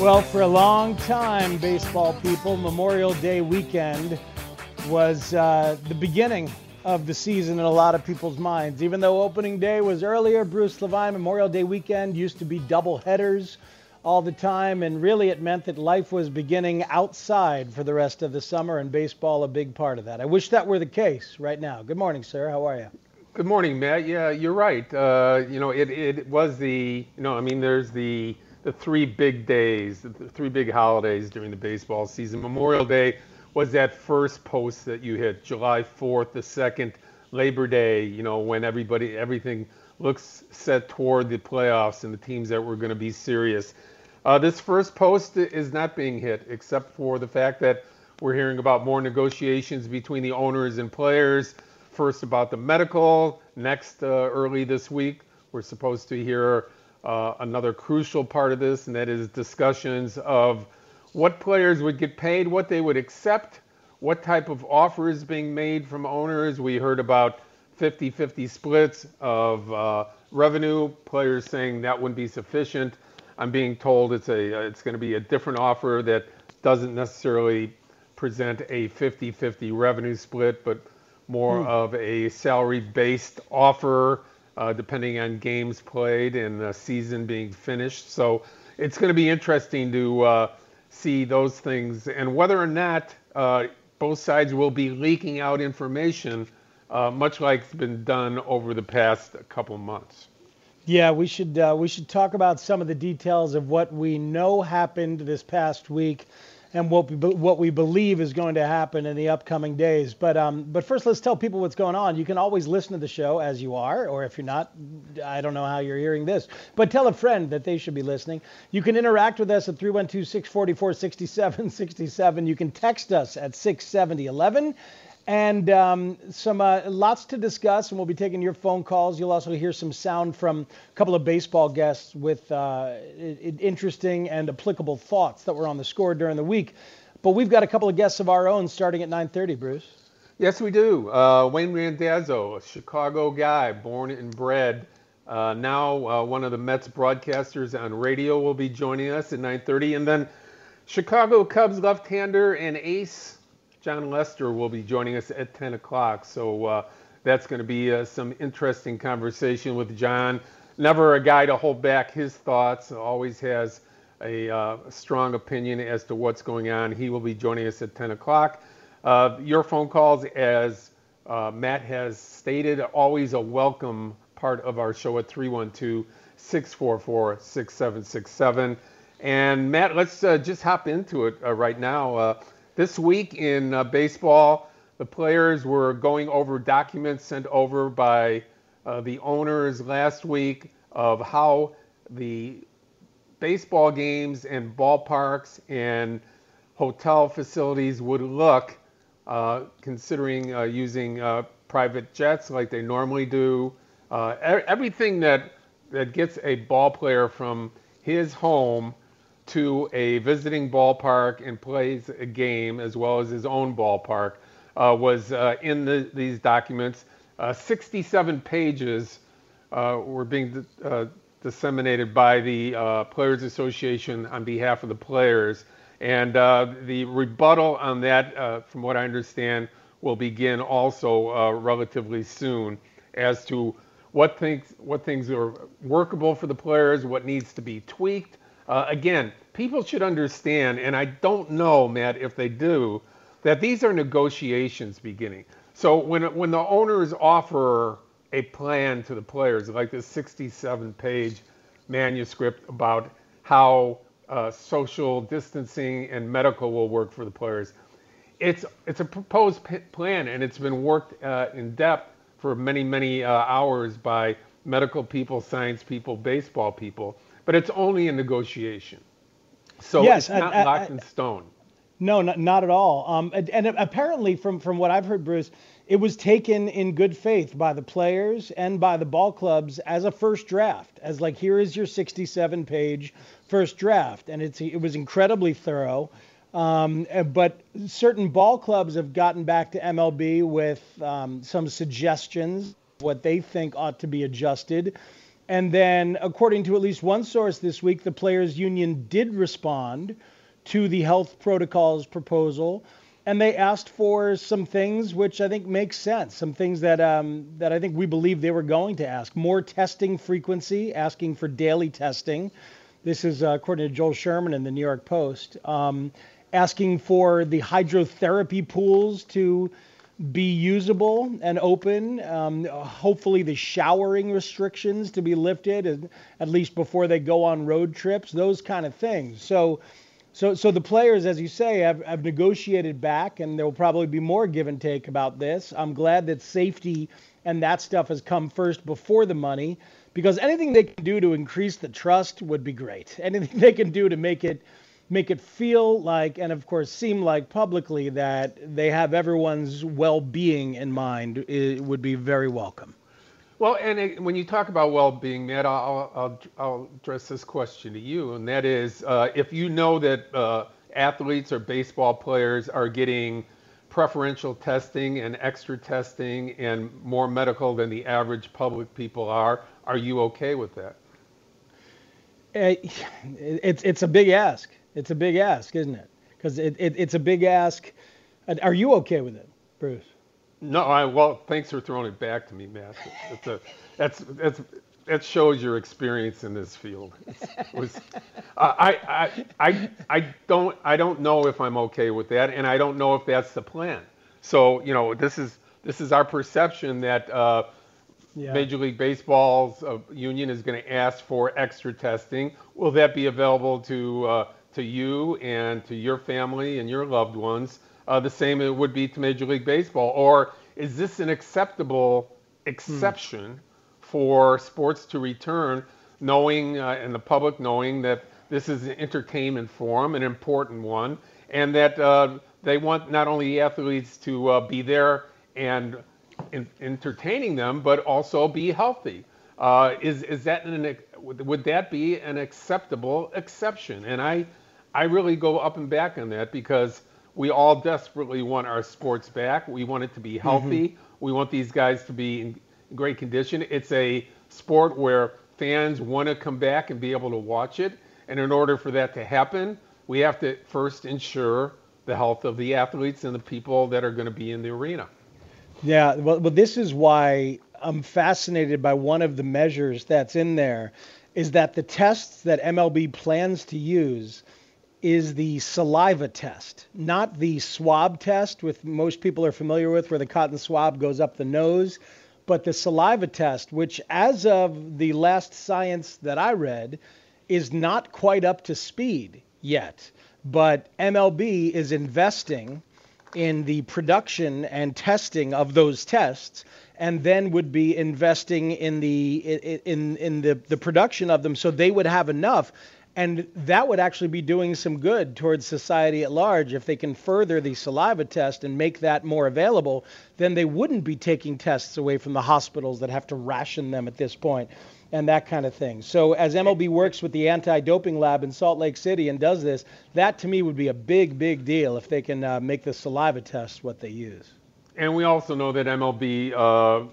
Well, for a long time, baseball people, Memorial Day weekend was uh, the beginning of the season in a lot of people's minds. Even though opening day was earlier, Bruce Levine, Memorial Day weekend used to be double headers all the time, and really it meant that life was beginning outside for the rest of the summer, and baseball a big part of that. I wish that were the case right now. Good morning, sir. How are you? Good morning, Matt. Yeah, you're right. Uh, you know, it, it was the, you know, I mean, there's the the three big days, the three big holidays during the baseball season. Memorial Day was that first post that you hit, July 4th, the second, Labor Day, you know, when everybody, everything looks set toward the playoffs and the teams that were going to be serious. Uh, this first post is not being hit, except for the fact that we're hearing about more negotiations between the owners and players. First, about the medical. Next, uh, early this week, we're supposed to hear uh, another crucial part of this, and that is discussions of what players would get paid, what they would accept, what type of offers being made from owners. We heard about 50 50 splits of uh, revenue, players saying that wouldn't be sufficient. I'm being told it's a it's going to be a different offer that doesn't necessarily present a 50-50 revenue split, but more hmm. of a salary-based offer uh, depending on games played and the season being finished. So it's going to be interesting to uh, see those things and whether or not uh, both sides will be leaking out information, uh, much like it's been done over the past couple months. Yeah, we should uh, we should talk about some of the details of what we know happened this past week and what we, what we believe is going to happen in the upcoming days. But um, but first, let's tell people what's going on. You can always listen to the show as you are, or if you're not, I don't know how you're hearing this. But tell a friend that they should be listening. You can interact with us at 312-644-6767. You can text us at 67011 and um, some uh, lots to discuss, and we'll be taking your phone calls. You'll also hear some sound from a couple of baseball guests with uh, interesting and applicable thoughts that were on the score during the week. But we've got a couple of guests of our own starting at 9:30. Bruce. Yes, we do. Uh, Wayne Randazzo, a Chicago guy, born and bred. Uh, now uh, one of the Mets broadcasters on radio will be joining us at 9:30, and then Chicago Cubs left-hander and ace Jon Lester will be joining us at 10 o'clock. So uh, that's going to be uh, some interesting conversation with Jon. Never a guy to hold back his thoughts, always has a uh, strong opinion as to what's going on. He will be joining us at 10 o'clock. Uh, your phone calls, as uh, Matt has stated, always a welcome part of our show at 312 644 6767. And Matt, let's uh, just hop into it right now. This week in uh, baseball, the players were going over documents sent over by uh, the owners last week of how the baseball games and ballparks and hotel facilities would look, uh, considering uh, using uh, private jets like they normally do. Uh, everything that that gets a ball player from his home to a visiting ballpark and plays a game as well as his own ballpark uh, was uh, in the, these documents. Uh, 67 pages uh, were being uh, disseminated by the uh, Players Association on behalf of the players. And the rebuttal on that, from what I understand, will begin also relatively soon as to what things what things are workable for the players, what needs to be tweaked. Uh, again, people should understand, and I don't know, Matt, if they do, that these are negotiations beginning. So when when the owners offer a plan to the players, like this 67-page manuscript about how uh, social distancing and medical will work for the players, it's it's a proposed p- plan, and it's been worked uh, in depth for many, many uh, hours by medical people, science people, baseball people, but it's only a negotiation. So yes, it's not I, I, locked in stone. No, not, not at all. Um, and, and, apparently, from, from what I've heard, Bruce, it was taken in good faith by the players and by the ball clubs as a first draft, as like here is your 67 page first draft, and it's it was incredibly thorough. Um, but certain ball clubs have gotten back to MLB with um, some suggestions, what they think ought to be adjusted. And then, according to at least one source this week, the Players Union did respond to the health protocols proposal. And they asked for some things which I think makes sense, some things that um, that I think we believe they were going to ask. More testing frequency, asking for daily testing. This is uh, according to Joel Sherman in the New York Post. Um, asking for the hydrotherapy pools to be usable and open. Um, hopefully, the showering restrictions to be lifted, at least before they go on road trips. Those kind of things. So, so, so the players, as you say, have, have negotiated back, and there will probably be more give and take about this. I'm glad that safety and that stuff has come first before the money, because anything they can do to increase the trust would be great. Anything they can do to make it make it feel like, and of course seem like publicly, that they have everyone's well-being in mind it would be very welcome. Well, and it, when you talk about well-being, Matt, I'll, I'll, I'll, address this question to you, and that is, uh, if you know that uh, athletes or baseball players are getting preferential testing and extra testing and more medical than the average public people are, are you okay with that? Uh, it's it's a big ask. It's a big ask, isn't it? Because it, it, it's a big ask. Are you okay with it, Bruce? No, I well, thanks for throwing it back to me, Matt. It's a, that's that's that shows your experience in this field. It was, I, I, I, I don't, I don't know if I'm okay with that, and I don't know if that's the plan. So, you know, this is this is our perception that uh, yeah. Major League Baseball's uh, union is going to ask for extra testing. Will that be available to uh, to you and to your family and your loved ones, uh, the same it would be to Major League Baseball? Or is this an acceptable exception hmm. for sports to return, knowing uh, and the public knowing that this is an entertainment forum, an important one, and that uh, they want not only athletes to uh, be there and in, entertaining them, but also be healthy. Uh, is is that an would that be an acceptable exception? And I I really go up and back on that because we all desperately want our sports back. We want it to be healthy. Mm-hmm. We want these guys to be in great condition. It's a sport where fans want to come back and be able to watch it. And in order for that to happen, we have to first ensure the health of the athletes and the people that are going to be in the arena. Yeah, well, well this is why I'm fascinated by one of the measures that's in there is that the tests that MLB plans to use – is the saliva test, not the swab test, which most people are familiar with, where the cotton swab goes up the nose, but the saliva test, which, as of the last science that I read, is not quite up to speed yet. But MLB is investing in the production and testing of those tests and then would be investing in the in in the the production of them so they would have enough and that would actually be doing some good towards society at large if they can further the saliva test and make that more available. Then they wouldn't be taking tests away from the hospitals that have to ration them at this and that kind of thing. So as MLB works with the anti-doping lab in Salt Lake City and does this, that to me would be a big, big deal if they can uh, make the saliva test what they use. And we also know that MLB uh,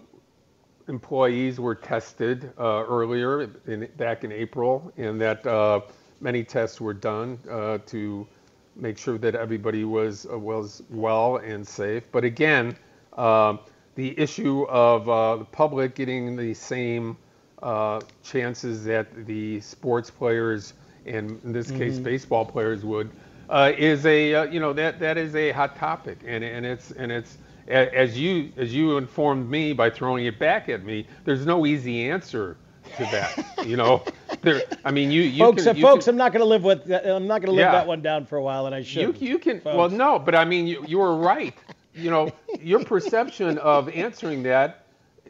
employees were tested uh, earlier, in, back in April, and that uh, many tests were done uh, to make sure that everybody was uh, was well and safe. But again, uh, the issue of uh, the public getting the same uh, chances that the sports players and in this case mm-hmm. baseball players would uh, is a uh, you know that that is a hot topic and and it's and it's as you as you informed me by throwing it back at me there's no easy answer to that you know there i mean you, you folks can, you folks can, i'm not going to live with i'm not going to live yeah, that one down for a while and i should you, you can folks. well no but i mean you, you were right you know your perception of answering that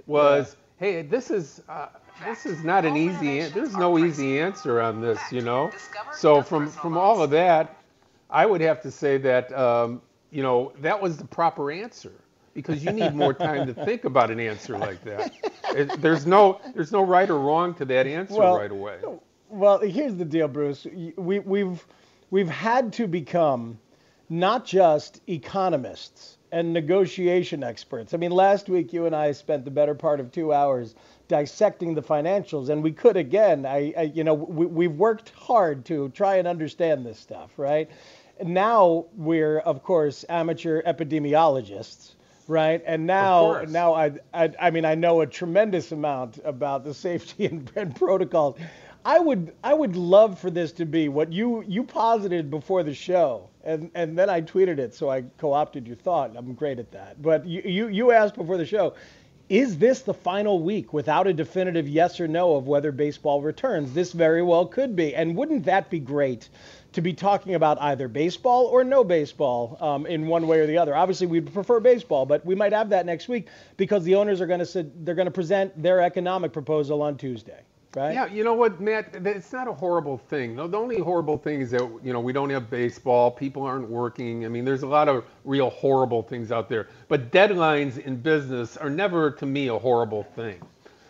was yeah. hey this is uh, this is not an easy. There's no easy answer on this, you know. So from from all of that, I would have to say that um, you know that was the proper answer because you need more time to think about an answer like that. It, there's no there's no right or wrong to that answer well, right away. Well, here's the deal, Bruce. We, we've we've had to become not just economists and negotiation experts. I mean, last week you and I spent the better part of two hours dissecting the financials, and we could again. I, I you know, we, we've worked hard to try and understand this stuff, right? Now we're, of course, amateur epidemiologists, right? And now, now I, I, I mean, I know a tremendous amount about the safety and, and protocols. I would, I would love for this to be what you, you posited before the show, and, and then I tweeted it, so I co-opted your thought. I'm great at that. But you, you, you asked before the show, is this the final week without a definitive yes or no of whether baseball returns? This very well could be. And wouldn't that be great to be talking about either baseball or no baseball um, in one way or the other? Obviously, we'd prefer baseball, but we might have that next week because the owners are going to they're going to present their economic proposal on Tuesday right? Yeah, you know what, Matt? It's not a horrible thing. The only horrible thing is that you know we don't have baseball. People aren't working. I mean, there's a lot of real horrible things out there. But deadlines in business are never, to me, a horrible thing.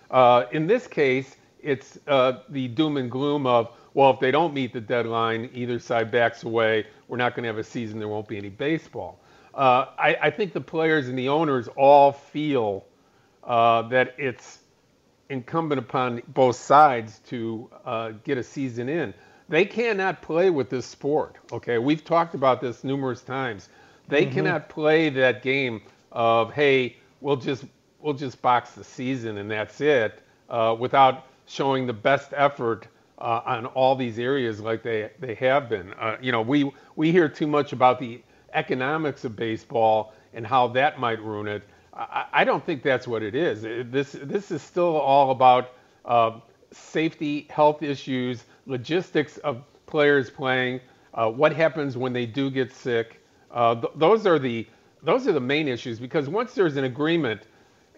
Uh, in this case, it's uh, the doom and gloom of well, if they don't meet the deadline, either side backs away. We're not going to have a season. There won't be any baseball. Uh, I, I, think the players and the owners all feel uh, that it's incumbent upon both sides to uh, get a season in. They cannot play with this sport. Okay, we've talked about this numerous times. They mm-hmm. cannot play that game of hey, we'll just we'll just box the season and that's it, uh, without showing the best effort uh, on all these areas like they they have been. Uh, you know, we we hear too much about the economics of baseball and how that might ruin it. I, don't think that's what it is. This this is still all about uh, safety, health issues, logistics of players playing, uh, what happens when they do get sick. Uh, th- those are the those are the main issues because once there's an agreement,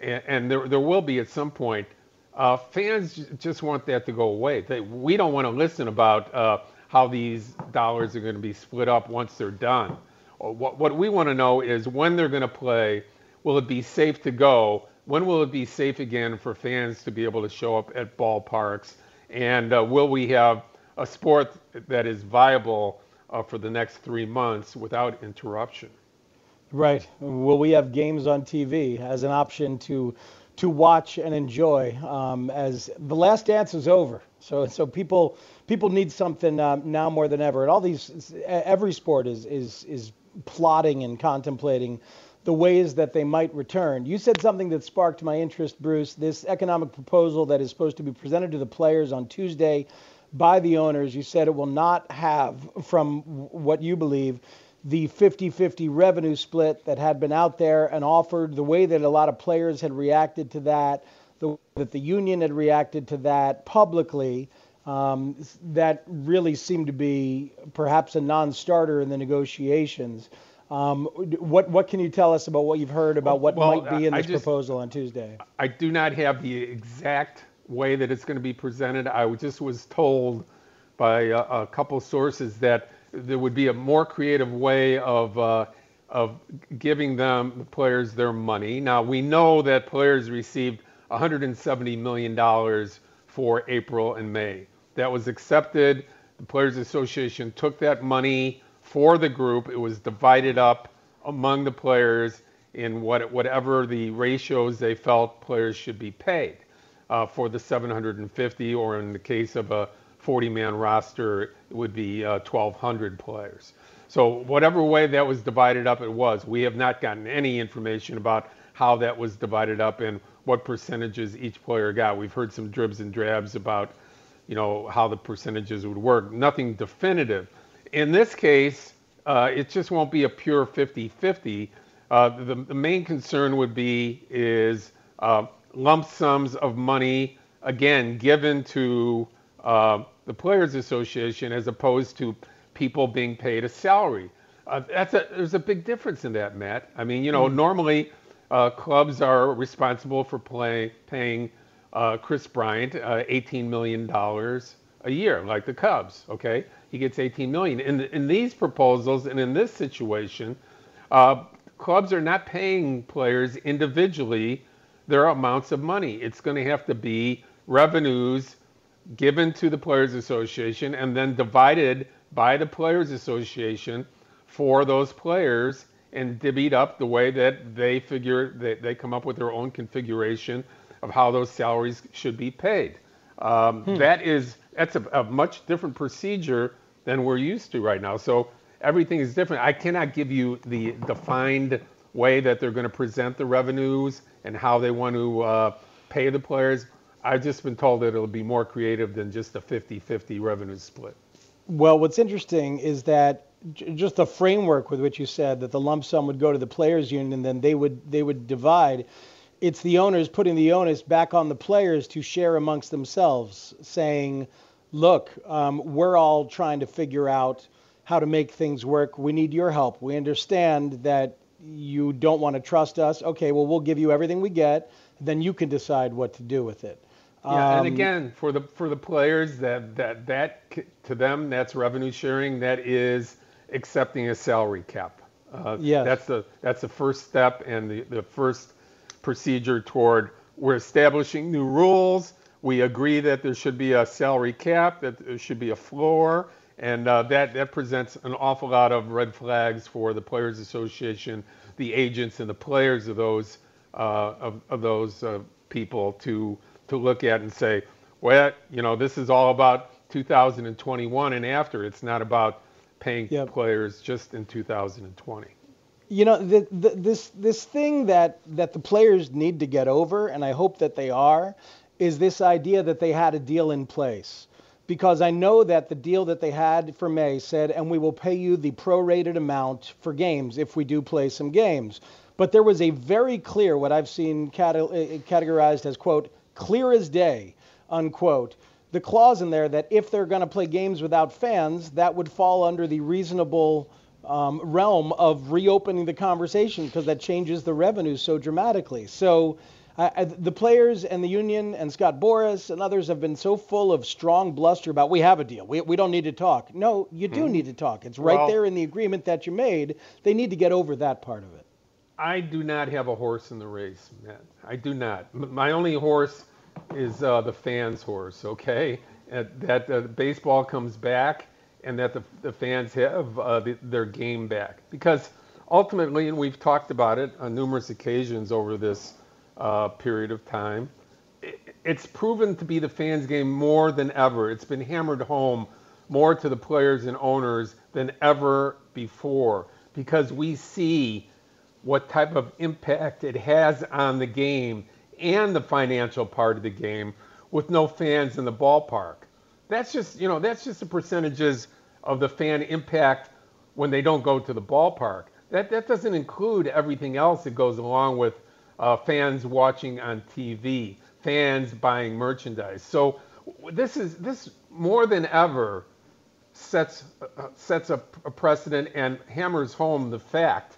and, and there there will be at some point, uh, fans j- just want that to go away. They, we don't want to listen about uh, how these dollars are going to be split up once they're done. What, what we want to know is when they're going to play will it be safe to go? When will it be safe again for fans to be able to show up at ballparks? And uh, will we have a sport that is viable uh, for the next three months without interruption? Right. Will we have games on TV as an option to to watch and enjoy um, as the last dance is over? So so people people need something um, now more than ever. And all these every sport is is is plotting and contemplating the ways that they might return. You said something that sparked my interest, Bruce. This economic proposal that is supposed to be presented to the players on Tuesday by the owners, you said it will not have, from what you believe, the 50 50 revenue split that had been out there and offered, the way that a lot of players had reacted to that, the that the union had reacted to that publicly. Um, that really seemed to be perhaps a non starter in the negotiations. Um, what what can you tell us about what you've heard about what well, might be in this just, proposal on Tuesday? I do not have the exact way that it's going to be presented. I just was told by a, a couple sources that there would be a more creative way of uh, of giving them the players their money. Now we know that players received 170 million dollars for April and May. That was accepted. The Players Association took that money for the group. It was divided up among the players in what, whatever the ratios they felt players should be paid uh, for the 750, or in the case of a 40 man roster, it would be uh, 1,200 players. So, whatever way that was divided up, it was. We have not gotten any information about how that was divided up and what percentages each player got. We've heard some dribs and drabs about, you know, how the percentages would work. Nothing definitive. In this case, uh, it just won't be a pure 50-50. Uh, the, the, main concern would be is uh, lump sums of money again given to uh, the Players Association as opposed to people being paid a salary. Uh, that's a, there's a big difference in that, Matt. I mean, you know, mm. normally uh, clubs are responsible for play, paying uh, Kris Bryant uh, 18 million dollars a year, like the Cubs. Okay, he gets 18 million. In in these proposals and in this situation, uh, clubs are not paying players individually their amounts of money. It's going to have to be revenues given to the Players Association and then divided by the Players Association for those players and divvied up the way that they figure that they come up with their own configuration of how those salaries should be paid. Um, hmm. That is that's a, a, much different procedure than we're used to right now. So everything is different. I cannot give you the defined way that they're going to present the revenues and how they want to uh, pay the players. I've just been told that it'll be more creative than just a 50-50 revenue split. Well, what's interesting is that just the framework with which you said that the lump sum would go to the players union and then they would they would divide it's the owners putting the onus back on the players to share amongst themselves saying look um, we're all trying to figure out how to make things work we need your help we understand that you don't want to trust us okay well we'll give you everything we get then you can decide what to do with it yeah, and um, again, for the for the players, that that that to them, that's revenue sharing. That is accepting a salary cap. Uh, yes. That's the that's the first step and the, the first procedure toward we're establishing new rules. We agree that there should be a salary cap, that there should be a floor, and uh, that that presents an awful lot of red flags for the players' association, the agents, and the players of those uh, of, of, those uh, people to to look at and say, well, you know, this is all about 2021 and after. It's not about paying yep. players just in 2020. You know, the, the, this this thing that that the players need to get over, and I hope that they are, is this idea that they had a deal in place. Because I know that the deal that they had for May said, and we will pay you the prorated amount for games if we do play some games. But there was a very clear, what I've seen categorized as, quote, clear as day, unquote, the clause in there that if they're going to play games without fans, that would fall under the reasonable um, realm of reopening the conversation because that changes the revenue so dramatically. So uh, the players and the union and Scott Boras and others have been so full of strong bluster about we have a deal. We, we don't need to talk. No, you do mm-hmm. need to talk. It's right well, there in the agreement that you made. They need to get over that part of it. I do not have a horse in the race, Matt. I do not. My only horse is uh, the fans' horse, okay? that uh, baseball comes back and that the, the fans have uh, the, their game back. Because ultimately, and we've talked about it on numerous occasions over this uh, period of time, it's proven to be the fans' game more than ever. It's been hammered home more to the players and owners than ever before because we see what type of impact it has on the game and the financial part of the game with no fans in the ballpark. That's just, you know, that's just the percentages of the fan impact when they don't go to the ballpark. That, that doesn't include everything else that goes along with uh, fans watching on TV, fans buying merchandise. So this is this more than ever sets uh, sets a, a precedent and hammers home the fact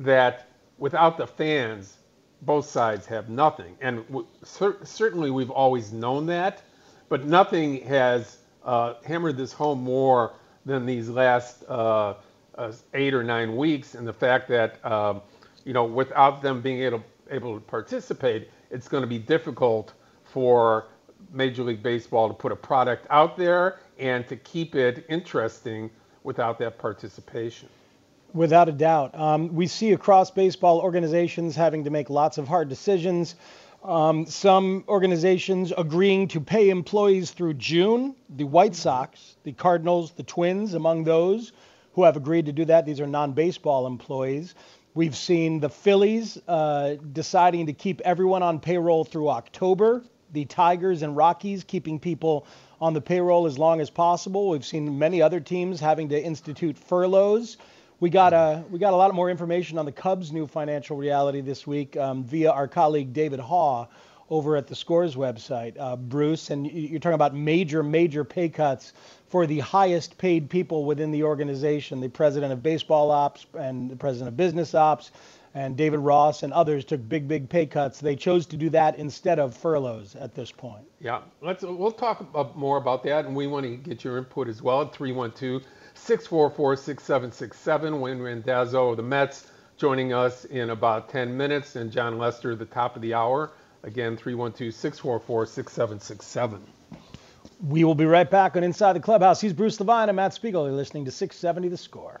that without the fans, both sides have nothing. And w- cer- certainly we've always known that, but nothing has uh, hammered this home more than these last uh, uh, eight or nine weeks, and the fact that um, you know without them being able able to participate, it's going to be difficult for Major League Baseball to put a product out there and to keep it interesting without that participation. Without a doubt. Um, we see across baseball organizations having to make lots of hard decisions. Um, some organizations agreeing to pay employees through June. The White Sox, the Cardinals, the Twins, among those who have agreed to do that. These are non baseball employees. We've seen the Phillies uh, deciding to keep everyone on payroll through October. The Tigers and Rockies keeping people on the payroll as long as possible. We've seen many other teams having to institute furloughs. We got a we got a lot more information on the Cubs' new financial reality this week um, via our colleague David Haugh over at the Scores website, uh, Bruce. And you're talking about major major pay cuts for the highest paid people within the organization. The president of baseball ops and the president of business ops and David Ross and others took big, big pay cuts. They chose to do that instead of furloughs at this point. Yeah, let's we'll talk more about that, and we want to get your input as well at 312 644 6767. Wayne Randazzo of the Mets joining us in about 10 minutes, and Jon Lester at the top of the hour. Again, 312 644 6767. We will be right back on Inside the Clubhouse. He's Bruce Levine and Matt Spiegel. You're listening to 670 The Score.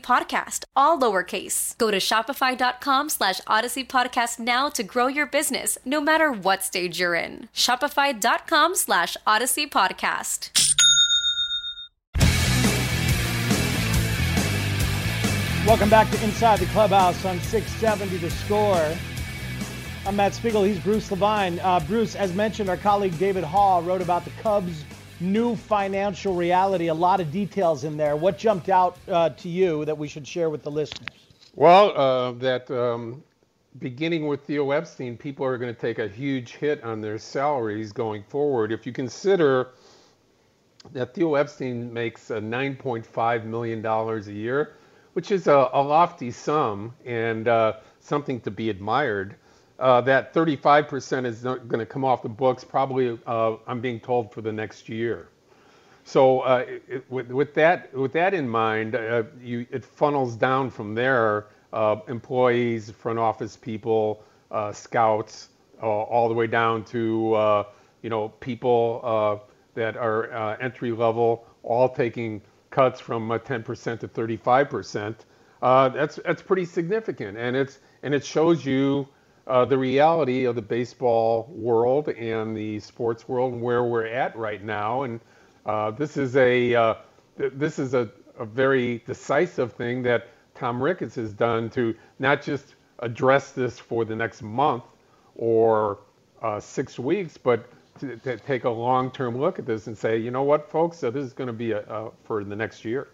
podcast, all lowercase. Go to shopify.com slash odyssey podcast now to grow your business, no matter what stage you're in. Shopify.com slash odyssey podcast. Welcome back to Inside the Clubhouse on 670 The Score. I'm Matt Spiegel. He's Bruce Levine. Uh, Bruce, as mentioned, our colleague David Haugh wrote about the Cubs' new financial reality. A lot of details in there. What jumped out uh, to you that we should share with the listeners? Well, uh, that um, beginning with Theo Epstein, people are going to take a huge hit on their salaries going forward. If you consider that Theo Epstein makes uh, $9.5 million a year, which is a, a lofty sum and uh, something to be admired. Uh, that 35% is going to come off the books probably, uh, I'm being told, for the next year. So uh, it, with, with, that with that in mind, uh, you, it funnels down from there. Uh, employees, front office people, uh, scouts, all the way down to you know people that are entry level, all taking cuts from 10% to 35%. that's that's pretty significant, and it's and it shows you uh, the reality of the baseball world and the sports world and where we're at right now. And uh, this is a uh, th- this is a, a, very decisive thing that Tom Ricketts has done to not just address this for the next month or uh, six weeks, but to, to take a long-term look at this and say, you know what, folks, so this is going to be a, for the next year.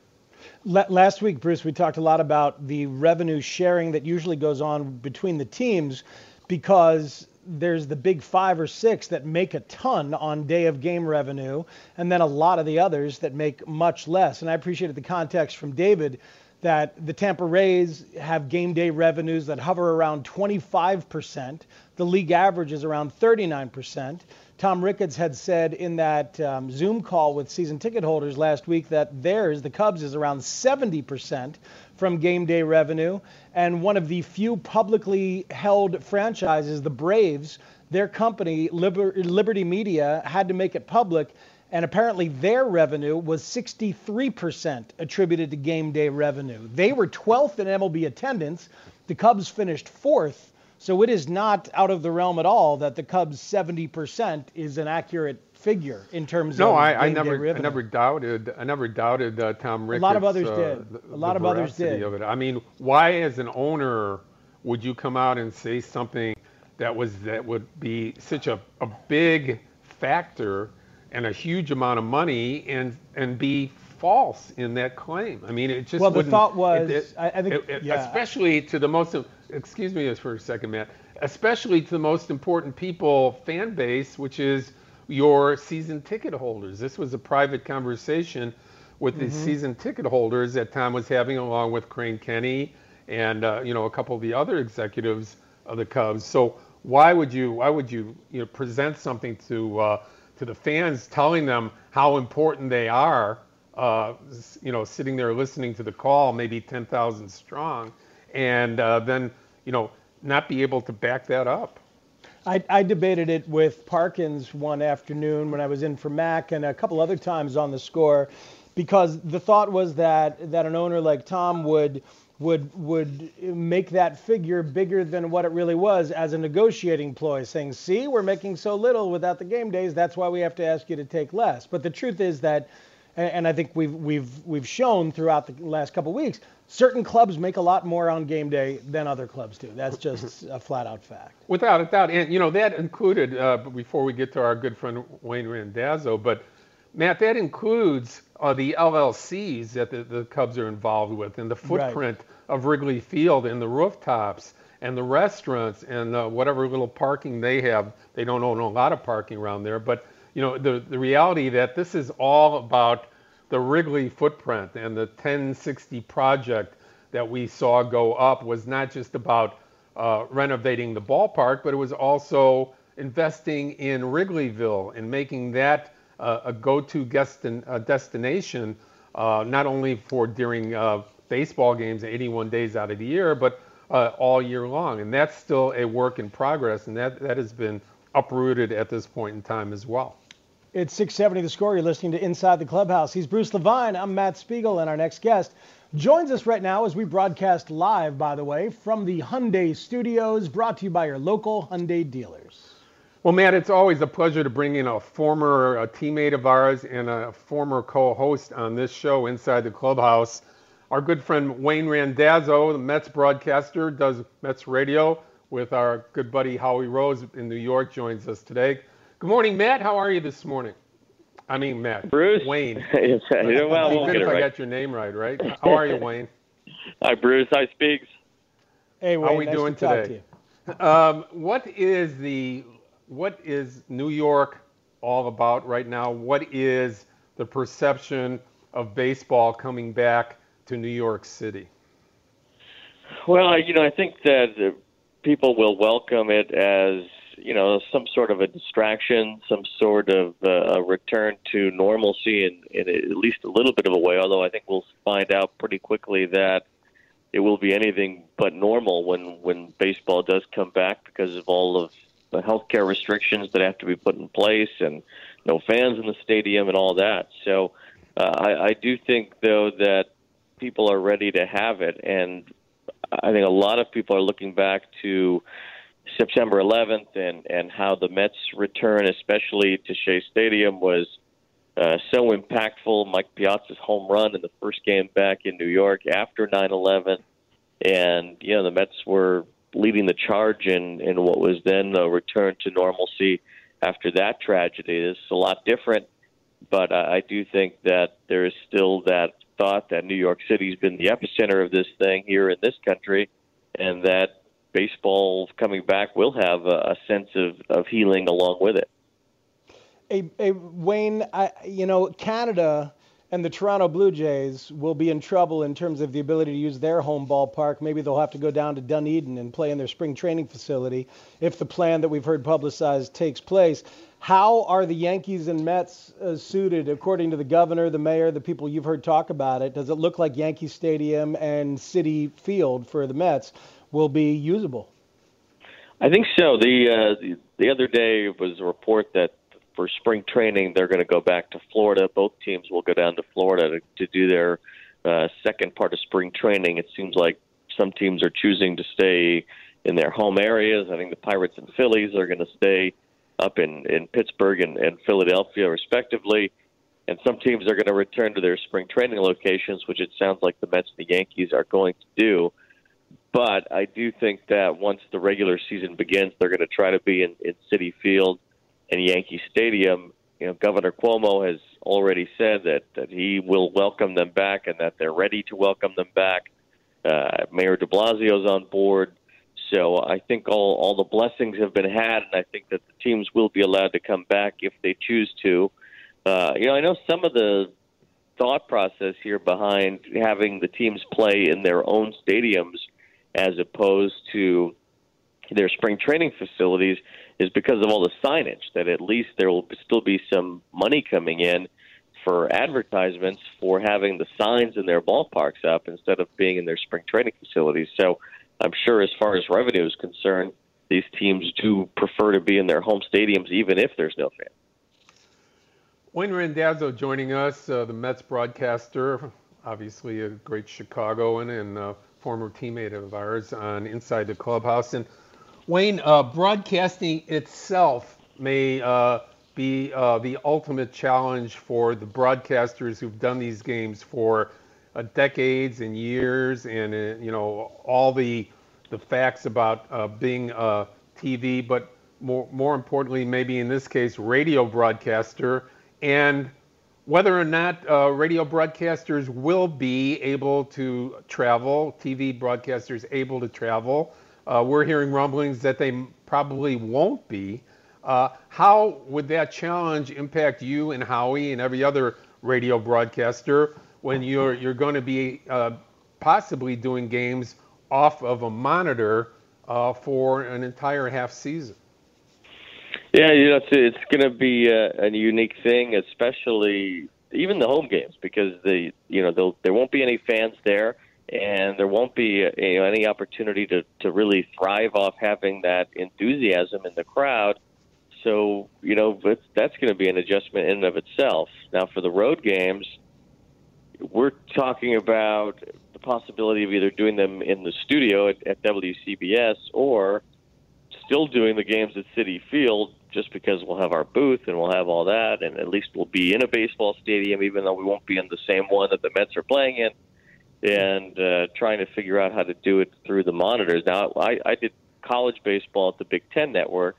Last week, Bruce, we talked a lot about the revenue sharing that usually goes on between the teams because there's the big five or six that make a ton on day of game revenue, and then a lot of the others that make much less. And I appreciated the context from David that the Tampa Rays have game day revenues that hover around 25%. The league average is around 39%. Tom Ricketts had said in that um, Zoom call with season ticket holders last week that theirs, the Cubs, is around 70% from game day revenue. And one of the few publicly held franchises, the Braves, their company, Liber- Liberty Media, had to make it public. And apparently their revenue was 63% attributed to game day revenue. They were 12th in MLB attendance. The Cubs finished fourth so it is not out of the realm at all that the Cubs 70% is an accurate figure in terms no, of no. I, I never, I never doubted, I never doubted uh, Tom Ricketts. A lot of others uh, did. The, a lot of others did. Of it. I mean, why, as an owner, would you come out and say something that was that would be such a, a big factor and a huge amount of money and and be false in that claim? I mean, it just well. The thought was, it, it, I, I, think, it, yeah. especially to the most excuse me just for a second, Matt, especially to the most important people fan base, which is your season ticket holders. This was a private conversation with the mm-hmm. season ticket holders that Tom was having, along with Crane Kenney and uh, you know a couple of the other executives of the Cubs. So why would you why would you you know present something to uh, to the fans, telling them how important they are? Uh, you know, sitting there listening to the call, maybe 10,000 strong, and uh, then you know not be able to back that up. I, I, debated it with Parkins one afternoon when I was in for Mac and a couple other times on the score, because the thought was that that an owner like Tom would would would make that figure bigger than what it really was as a negotiating ploy, saying, "See, we're making so little without the game days. That's why we have to ask you to take less." But the truth is that and I think we've we've we've shown throughout the last couple of weeks, certain clubs make a lot more on game day than other clubs do. That's just a flat out fact. Without a doubt, and you know that included uh, before we get to our good friend Wayne Randazzo, but Matt, that includes uh, the LLCs that the, the, Cubs are involved with, and the footprint right. of Wrigley Field, and the rooftops, and the restaurants, and uh, whatever little parking they have. They don't own a lot of parking around there, but you know, the, the reality that this is all about the Wrigley footprint and the 1060 project that we saw go up was not just about uh, renovating the ballpark, but it was also investing in Wrigleyville and making that uh, a go-to uh, destination, uh, not only for during uh, baseball games 81 days out of the year, but uh, all year long. And that's still a work in progress, and that, that has been uprooted at this point in time as well. It's 670 The Score. You're listening to Inside the Clubhouse. He's Bruce Levine. I'm Matt Spiegel, and our next guest joins us right now as we broadcast live, by the way, from the Hyundai Studios, brought to you by your local Hyundai dealers. Well, Matt, it's always a pleasure to bring in a former a teammate of ours and a former co-host on this show, Inside the Clubhouse. Our good friend Wayne Randazzo, the Mets broadcaster, does Mets radio with our good buddy Howie Rose in New York, joins us today. Good morning, Matt. How are you this morning? I mean, Matt. Bruce. Wayne. yes, well, we'll good if right. I got your name right, right? How are you, Wayne? Hi, Bruce. Hi, Speaks. Hey, Wayne. How are we nice doing to today? To um, what is the what is New York all about right now? What is the perception of baseball coming back to New York City? Well, you know, I think that people will welcome it as you know some sort of a distraction, some sort of uh, a return to normalcy in, in at least a little bit of a way. Although I think we'll find out pretty quickly that it will be anything but normal when when baseball does come back because of all of the healthcare restrictions that have to be put in place and no fans in the stadium and all that. So uh, I, I do think though that people are ready to have it and I think a lot of people are looking back to September 11th and and how the Mets return, especially to Shea Stadium, was uh, so impactful. Mike Piazza's home run in the first game back in New York after 9/11, and you know the Mets were leading the charge in in what was then a return to normalcy after that tragedy. It's a lot different, but I, I do think that there is still that thought that New York City's been the epicenter of this thing here in this country, and that baseball coming back will have a, a sense of, of healing along with it. Hey, hey Wayne, I, you know, Canada and the Toronto Blue Jays will be in trouble in terms of the ability to use their home ballpark. Maybe they'll have to go down to Dunedin and play in their spring training facility if the plan that we've heard publicized takes place. How are the Yankees and Mets uh, suited, according to the governor, the mayor, the people you've heard talk about it? Does it look like Yankee Stadium and Citi Field for the Mets will be usable? I think so. The uh, the, the other day was a report that for spring training they're going to go back to Florida. Both teams will go down to Florida to, to do their uh, second part of spring training. It seems like some teams are choosing to stay in their home areas. I think the Pirates and Phillies are going to stay up in in Pittsburgh and, and Philadelphia, respectively. And some teams are going to return to their spring training locations, which it sounds like the Mets and the Yankees are going to do. But I do think that once the regular season begins, they're going to try to be in, in Citi Field and Yankee Stadium. You know, Governor Cuomo has already said that that he will welcome them back and that they're ready to welcome them back. Uh, Mayor De Blasio's on board. So I think all all the blessings have been had, and I think that the teams will be allowed to come back if they choose to. Uh, you know, I know some of the thought process here behind having the teams play in their own stadiums as opposed to their spring training facilities is because of all the signage. That at least there will still be some money coming in for advertisements for having the signs in their ballparks up instead of being in their spring training facilities. So I'm sure, as far as revenue is concerned, these teams do prefer to be in their home stadiums, even if there's no fans. Wayne Randazzo joining us, uh, the Mets broadcaster, obviously a great Chicagoan and uh, former teammate of ours on Inside the Clubhouse. And Wayne, uh, broadcasting itself may uh, be uh, the ultimate challenge for the broadcasters who've done these games for uh, decades and years, and uh, you know all the the facts about uh, being a TV, but more more importantly, maybe in this case, radio broadcaster, and whether or not radio broadcasters will be able to travel, TV broadcasters able to travel. Uh, we're hearing rumblings that they probably won't be. Uh, how would that challenge impact you and Howie and every other radio broadcaster when you're you're going to be uh, possibly doing games off of a monitor uh, for an entire half season? Yeah, you know, it's, it's going to be a, a unique thing, especially even the home games, because the you know there won't be any fans there, and there won't be you know, any opportunity to to really thrive off having that enthusiasm in the crowd. So you know that's going to be an adjustment in and of itself. Now for the road games, we're talking about the possibility of either doing them in the studio at, at WCBS or still doing the games at Citi Field just because we'll have our booth and we'll have all that, and at least we'll be in a baseball stadium, even though we won't be in the same one that the Mets are playing in, and uh, trying to figure out how to do it through the monitors. Now, I, I did college baseball at the Big Ten Network,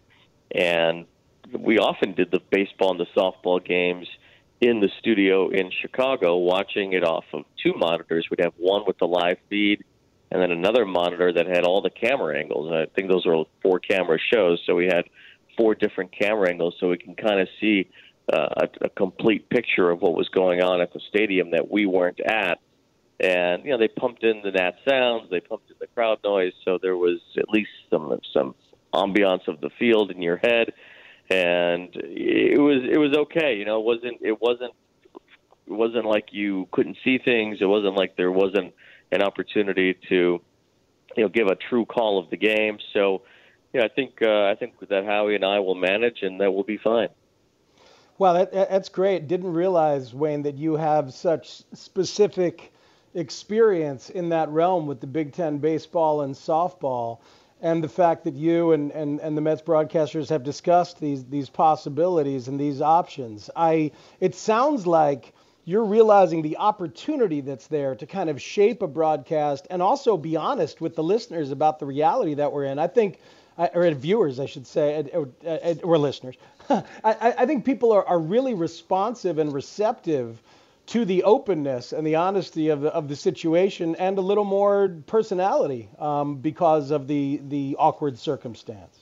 and we often did the baseball and the softball games in the studio in Chicago, watching it off of two monitors. We'd have one with the live feed and then another monitor that had all the camera angles. And I think those were four camera shows, so we had four different camera angles, so we can kind of see uh, a, a complete picture of what was going on at the stadium that we weren't at. And you know, they pumped in the nat sounds, they pumped in the crowd noise, so there was at least some some ambiance of the field in your head, and it was it was okay. You know, it wasn't it wasn't it wasn't like you couldn't see things. It wasn't like there wasn't an opportunity to you know give a true call of the game. So yeah, I think uh, I think that Howie and I will manage, and that will be fine. Well, that, that's great. Didn't realize Wayne that you have such specific experience in that realm with the Big Ten baseball and softball, and the fact that you and, and, and the Mets broadcasters have discussed these these possibilities and these options. I it sounds like you're realizing the opportunity that's there to kind of shape a broadcast and also be honest with the listeners about the reality that we're in. I think, or at viewers, I should say, or, or listeners. I, I think people are, are really responsive and receptive to the openness and the honesty of the, of the situation and a little more personality um, because of the, the awkward circumstance.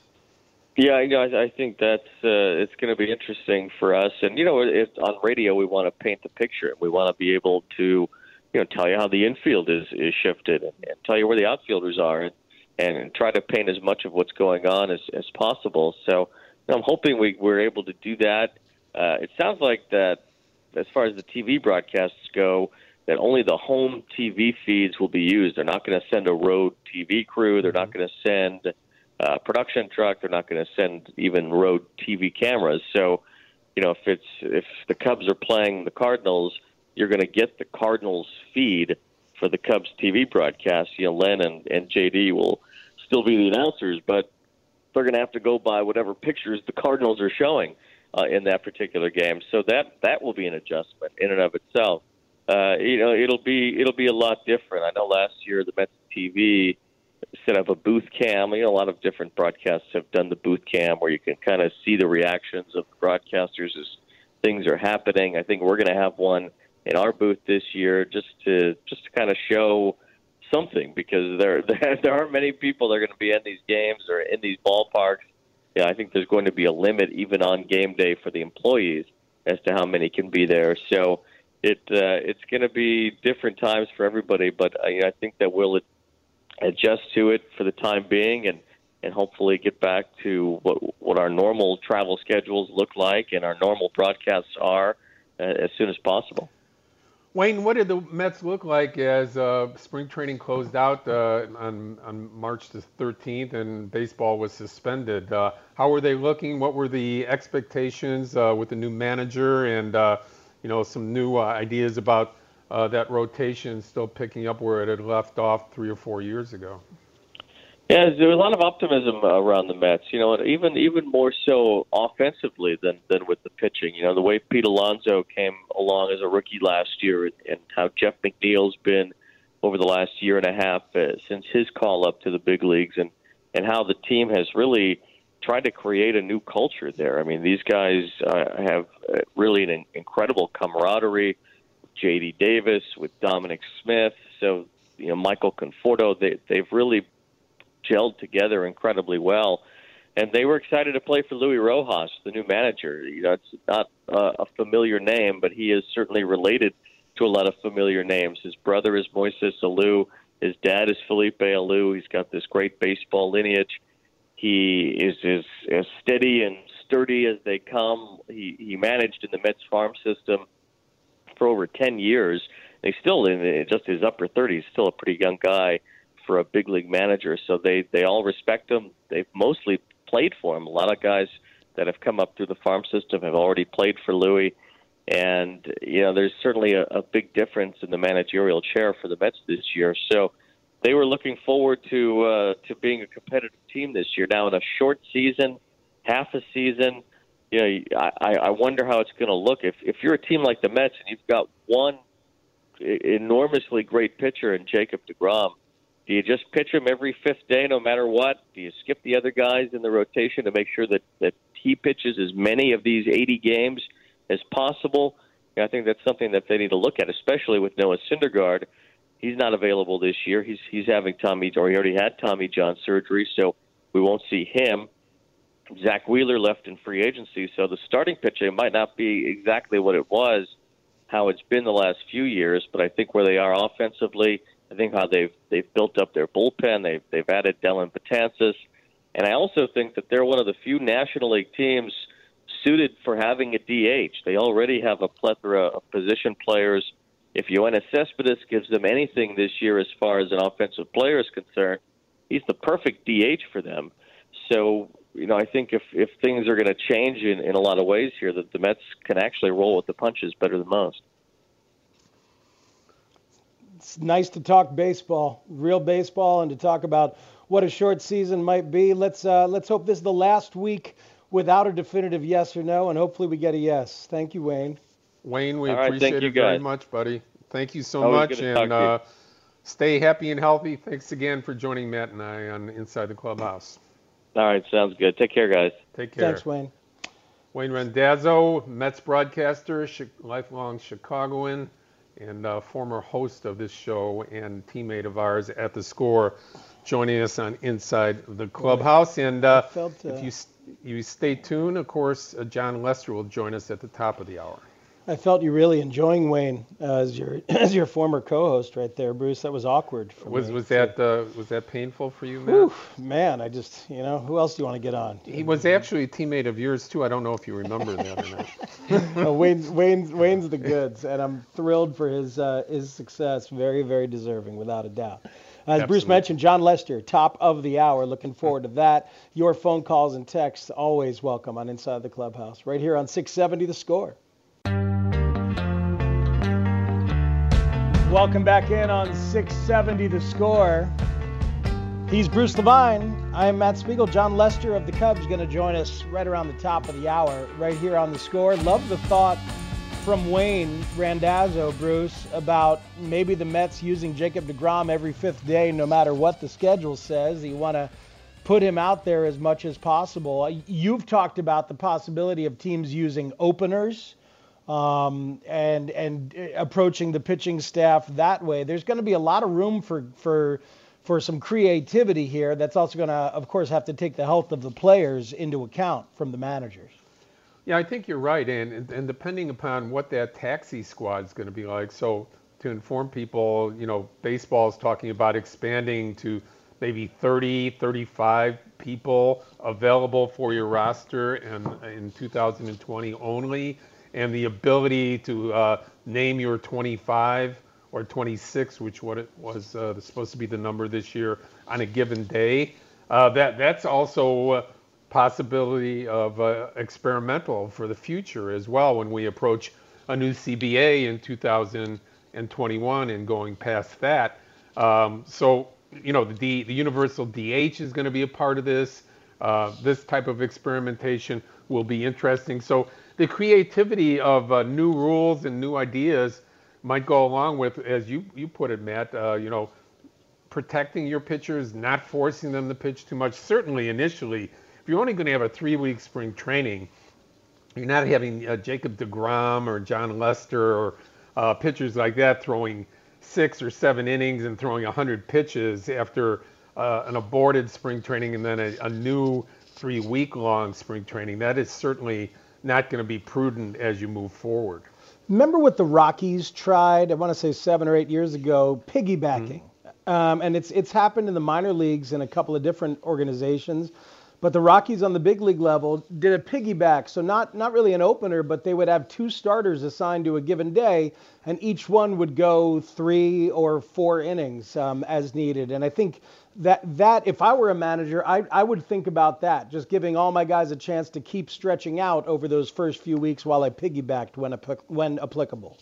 Yeah, you know, I, I think that's uh, it's going to be interesting for us. And you know, it, on radio, we want to paint the picture. We want to be able to, you know, tell you how the infield is is shifted and, and tell you where the outfielders are, and, and try to paint as much of what's going on as as possible. So, you know, I'm hoping we we're able to do that. Uh, it sounds like that as far as the TV broadcasts go, that only the home TV feeds will be used. They're not going to send a road TV crew. They're not going to send uh, production truck. They're not going to send even road TV cameras. So, you know, if it's if the Cubs are playing the Cardinals, you're going to get the Cardinals feed for the Cubs TV broadcast. You know, Len and, and JD will still be the announcers, but they're going to have to go by whatever pictures the Cardinals are showing uh, in that particular game. So that that will be an adjustment in and of itself. Uh, you know, it'll be it'll be a lot different. I know last year the Mets TV set up a booth cam. You know, a lot of different broadcasts have done the booth cam where you can kind of see the reactions of the broadcasters as things are happening. I think we're going to have one in our booth this year just to just to kind of show something because there there aren't many people that are going to be in these games or in these ballparks. Yeah, I think there's going to be a limit even on game day for the employees as to how many can be there. So it uh, it's going to be different times for everybody, but I think that we'll adjust to it for the time being and and hopefully get back to what what our normal travel schedules look like and our normal broadcasts are uh, as soon as possible. Wayne, what did the Mets look like as uh, spring training closed out uh, on on March the 13th and baseball was suspended? Uh, how were they looking? What were the expectations uh, with the new manager and uh, you know some new ideas about uh, that rotation still picking up where it had left off three or four years ago. Yeah, there's a lot of optimism around the Mets. You know, even even more so offensively than than with the pitching. You know, the way Pete Alonso came along as a rookie last year, and how Jeff McNeil's been over the last year and a half uh, since his call up to the big leagues, and and how the team has really tried to create a new culture there. I mean, these guys uh, have uh, really an incredible camaraderie J.D. Davis, with Dominic Smith. So you know Michael Conforto. They they've really gelled together incredibly well, and they were excited to play for Luis Rojas, the new manager. You know, it's not uh, a familiar name, but he is certainly related to a lot of familiar names. His brother is Moises Alou. His dad is Felipe Alou. He's got this great baseball lineage. He is as, as steady and sturdy as they come. He he managed in the Mets farm system for over 10 years. He's still in just his upper 30s, still a pretty young guy for a big league manager. So they they all respect him. They've mostly played for him. A lot of guys that have come up through the farm system have already played for Luis. And you know, there's certainly a, a big difference in the managerial chair for the Mets this year. So they were looking forward to uh, to being a competitive team this year. Now in a short season, half a season, you know, I, I wonder how it's going to look if if you're a team like the Mets and you've got one enormously great pitcher in Jacob Degrom. Do you just pitch him every fifth day, no matter what? Do you skip the other guys in the rotation to make sure that that he pitches as many of these 80 games as possible? I think that's something that they need to look at, especially with Noah Syndergaard. He's not available this year. He's he's having Tommy, or he already had Tommy John surgery, so we won't see him. Zack Wheeler left in free agency, so the starting pitching might not be exactly what it was, how it's been the last few years. But I think where they are offensively, I think how they've they've built up their bullpen. They've they've added Dellin Betances, and I also think that they're one of the few National League teams suited for having a DH. They already have a plethora of position players. If Yoenis Cespedes gives them anything this year as far as an offensive player is concerned, he's the perfect DH for them. So you know, I think if if things are going to change in, in a lot of ways here, that the Mets can actually roll with the punches better than most. It's nice to talk baseball, real baseball, and to talk about what a short season might be. Let's uh, let's hope this is the last week without a definitive yes or no, and hopefully we get a yes. Thank you, Wayne. Wayne, we right, appreciate it very much, buddy. Thank you so Always much, and uh, stay happy and healthy. Thanks again for joining Matt and I on Inside the Clubhouse. All right, sounds good. Take care, guys. Take care. Thanks, Wayne. Wayne Randazzo, Mets broadcaster, lifelong Chicagoan, and uh, former host of this show and teammate of ours at the score, joining us on Inside the Clubhouse. And uh, felt, uh, if you you stay tuned, of course, uh, Jon Lester will join us at the top of the hour. I felt you really enjoying Wayne uh, as your as your former co-host right there, Bruce. That was awkward. For was me. was that uh, was that painful for you, man? Man, I just you know who else do you want to get on? He was actually a teammate of yours too. I don't know if you remember that or not. no, Wayne's Wayne's Wayne's the goods, and I'm thrilled for his uh, his success. Very very deserving, without a doubt. As Absolutely. Bruce mentioned, Jon Lester, top of the hour. Looking forward to that. Your phone calls and texts always welcome on Inside the Clubhouse, right here on 670 The Score. Welcome back in on 670 The Score. He's Bruce Levine. I'm Matt Spiegel. Jon Lester of the Cubs going to join us right around the top of the hour, right here on The Score. Love the thought from Wayne Randazzo, Bruce, about maybe the Mets using Jacob DeGrom every fifth day, no matter what the schedule says. You want to put him out there as much as possible. You've talked about the possibility of teams using openers um, and and approaching the pitching staff that way. There's going to be a lot of room for for for some creativity here. That's also going to, of course, have to take the health of the players into account from the managers. Yeah, I think you're right, and and depending upon what that taxi squad is going to be like. So to inform people, you know, baseball is talking about expanding to maybe 30, 35 people available for your roster and in 2020 only, and the ability to uh, name your 25 or 26, which what it was uh, supposed to be the number this year on a given day. Uh, that that's also a possibility of uh, experimental for the future as well when we approach a new CBA in 2021 and going past that. Um, so, you know, the, the universal DH is going to be a part of this. Uh, this type of experimentation will be interesting. So, the creativity of uh, new rules and new ideas might go along with, as you, you put it, Matt, uh, you know, protecting your pitchers, not forcing them to pitch too much. Certainly, initially, if you're only going to have a three-week spring training, you're not having uh, Jacob DeGrom or Jon Lester or uh, pitchers like that throwing six or seven innings and throwing 100 pitches after uh, an aborted spring training and then a, a new three-week-long spring training. That is certainly not going to be prudent as you move forward. Remember what the Rockies tried? I want to say seven or eight years ago, piggybacking, mm-hmm. um, and it's it's happened in the minor leagues in a couple of different organizations. But the Rockies on the big league level did a piggyback, so not not really an opener, but they would have two starters assigned to a given day, and each one would go three or four innings um, as needed. And I think that that if I were a manager, I I would think about that, just giving all my guys a chance to keep stretching out over those first few weeks while I piggybacked when when applicable.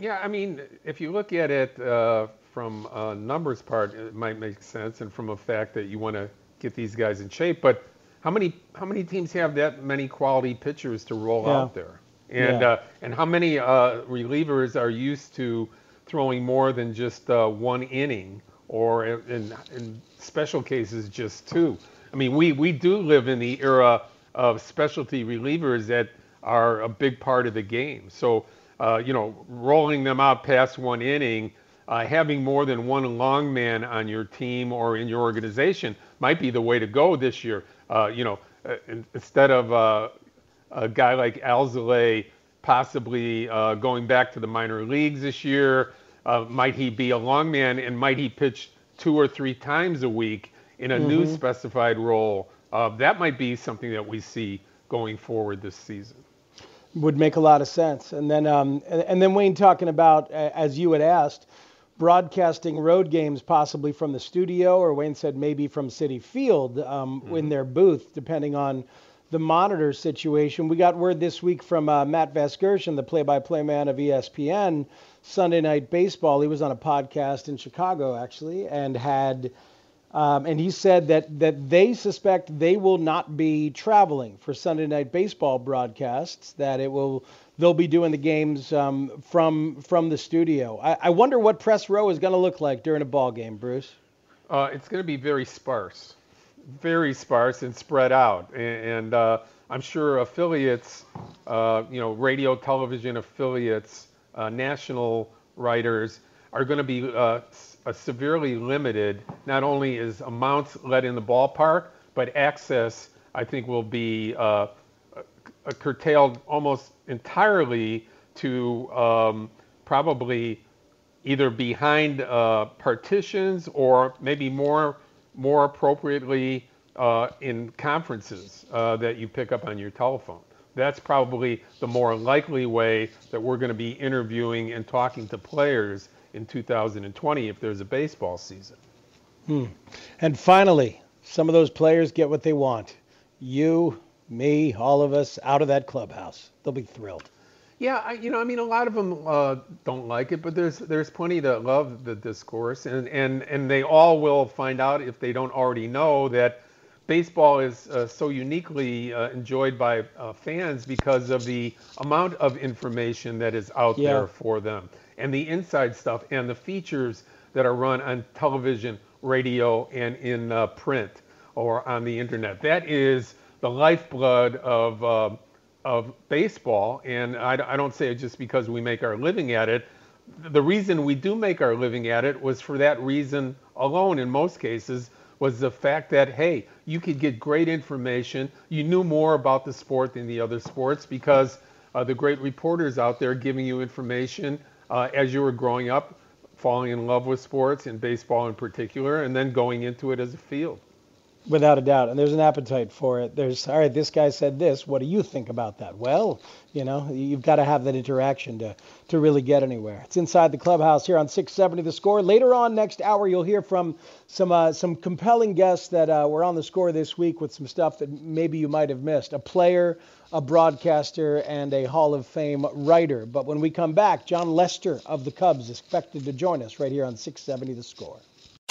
Yeah, I mean, if you look at it uh, from a numbers part, it might make sense, and from a fact that you want to get these guys in shape, but how many how many teams have that many quality pitchers to roll yeah. out there? And yeah. uh, and how many uh, relievers are used to throwing more than just uh, one inning, or in, in special cases just two? I mean, we we do live in the era of specialty relievers that are a big part of the game. So uh, you know, rolling them out past one inning. Uh, having more than one long man on your team or in your organization might be the way to go this year. Uh, you know, uh, instead of uh, a guy like Alzolay possibly uh, going back to the minor leagues this year, uh, might he be a long man and might he pitch two or three times a week in a mm-hmm. new specified role? that might be something that we see going forward this season. Would make a lot of sense. And then, um, and, and then Wayne talking about, as you had asked, broadcasting road games possibly from the studio, or Wayne said maybe from Citi Field um, mm-hmm. in their booth, depending on the monitor situation. We got word this week from uh, Matt Vasgersian, the play-by-play man of ESPN, Sunday Night Baseball. He was on a podcast in Chicago actually, and had. Um, and he said that that they suspect they will not be traveling for Sunday Night Baseball broadcasts. That it will they'll be doing the games um, from from the studio. I, I, wonder what press row is going to look like during a ball game, Bruce. Uh, it's going to be very sparse, very sparse and spread out. And, and uh, I'm sure affiliates, uh, you know, radio, television affiliates, uh, national writers are going to be uh, severely limited. Not only is amounts let in the ballpark, but access, I think, will be uh, curtailed almost entirely to um, probably either behind uh, partitions or maybe more more appropriately uh, in conferences uh, that you pick up on your telephone. That's probably the more likely way that we're going to be interviewing and talking to players in 2020 if there's a baseball season. Hmm. And finally, some of those players get what they want. You, me, all of us out of that clubhouse. They'll be thrilled. Yeah, I, you know, I mean, a lot of them uh, don't like it, but there's there's plenty that love the discourse, and and and they all will find out if they don't already know that baseball is uh, so uniquely uh, enjoyed by uh, fans because of the amount of information that is out yeah. there for them, and the inside stuff, and the features that are run on television, radio, and in uh, print or on the internet. That is the lifeblood of uh, of baseball, and I, I don't say it just because we make our living at it. The reason we do make our living at it was for that reason alone. In most cases, was the fact that hey, you could get great information. You knew more about the sport than the other sports because uh, the great reporters out there giving you information uh, as you were growing up, falling in love with sports and baseball in particular, and then going into it as a field. Without a doubt. And there's an appetite for it. There's, all right, this guy said this. What do you think about that? Well, you know, you've got to have that interaction to, to really get anywhere. It's inside the clubhouse here on 670 The Score. Later on next hour, you'll hear from some, uh, some compelling guests that uh, were on the score this week with some stuff that maybe you might have missed. A player, a broadcaster, and a Hall of Fame writer. But when we come back, Jon Lester of the Cubs is expected to join us right here on 670 The Score.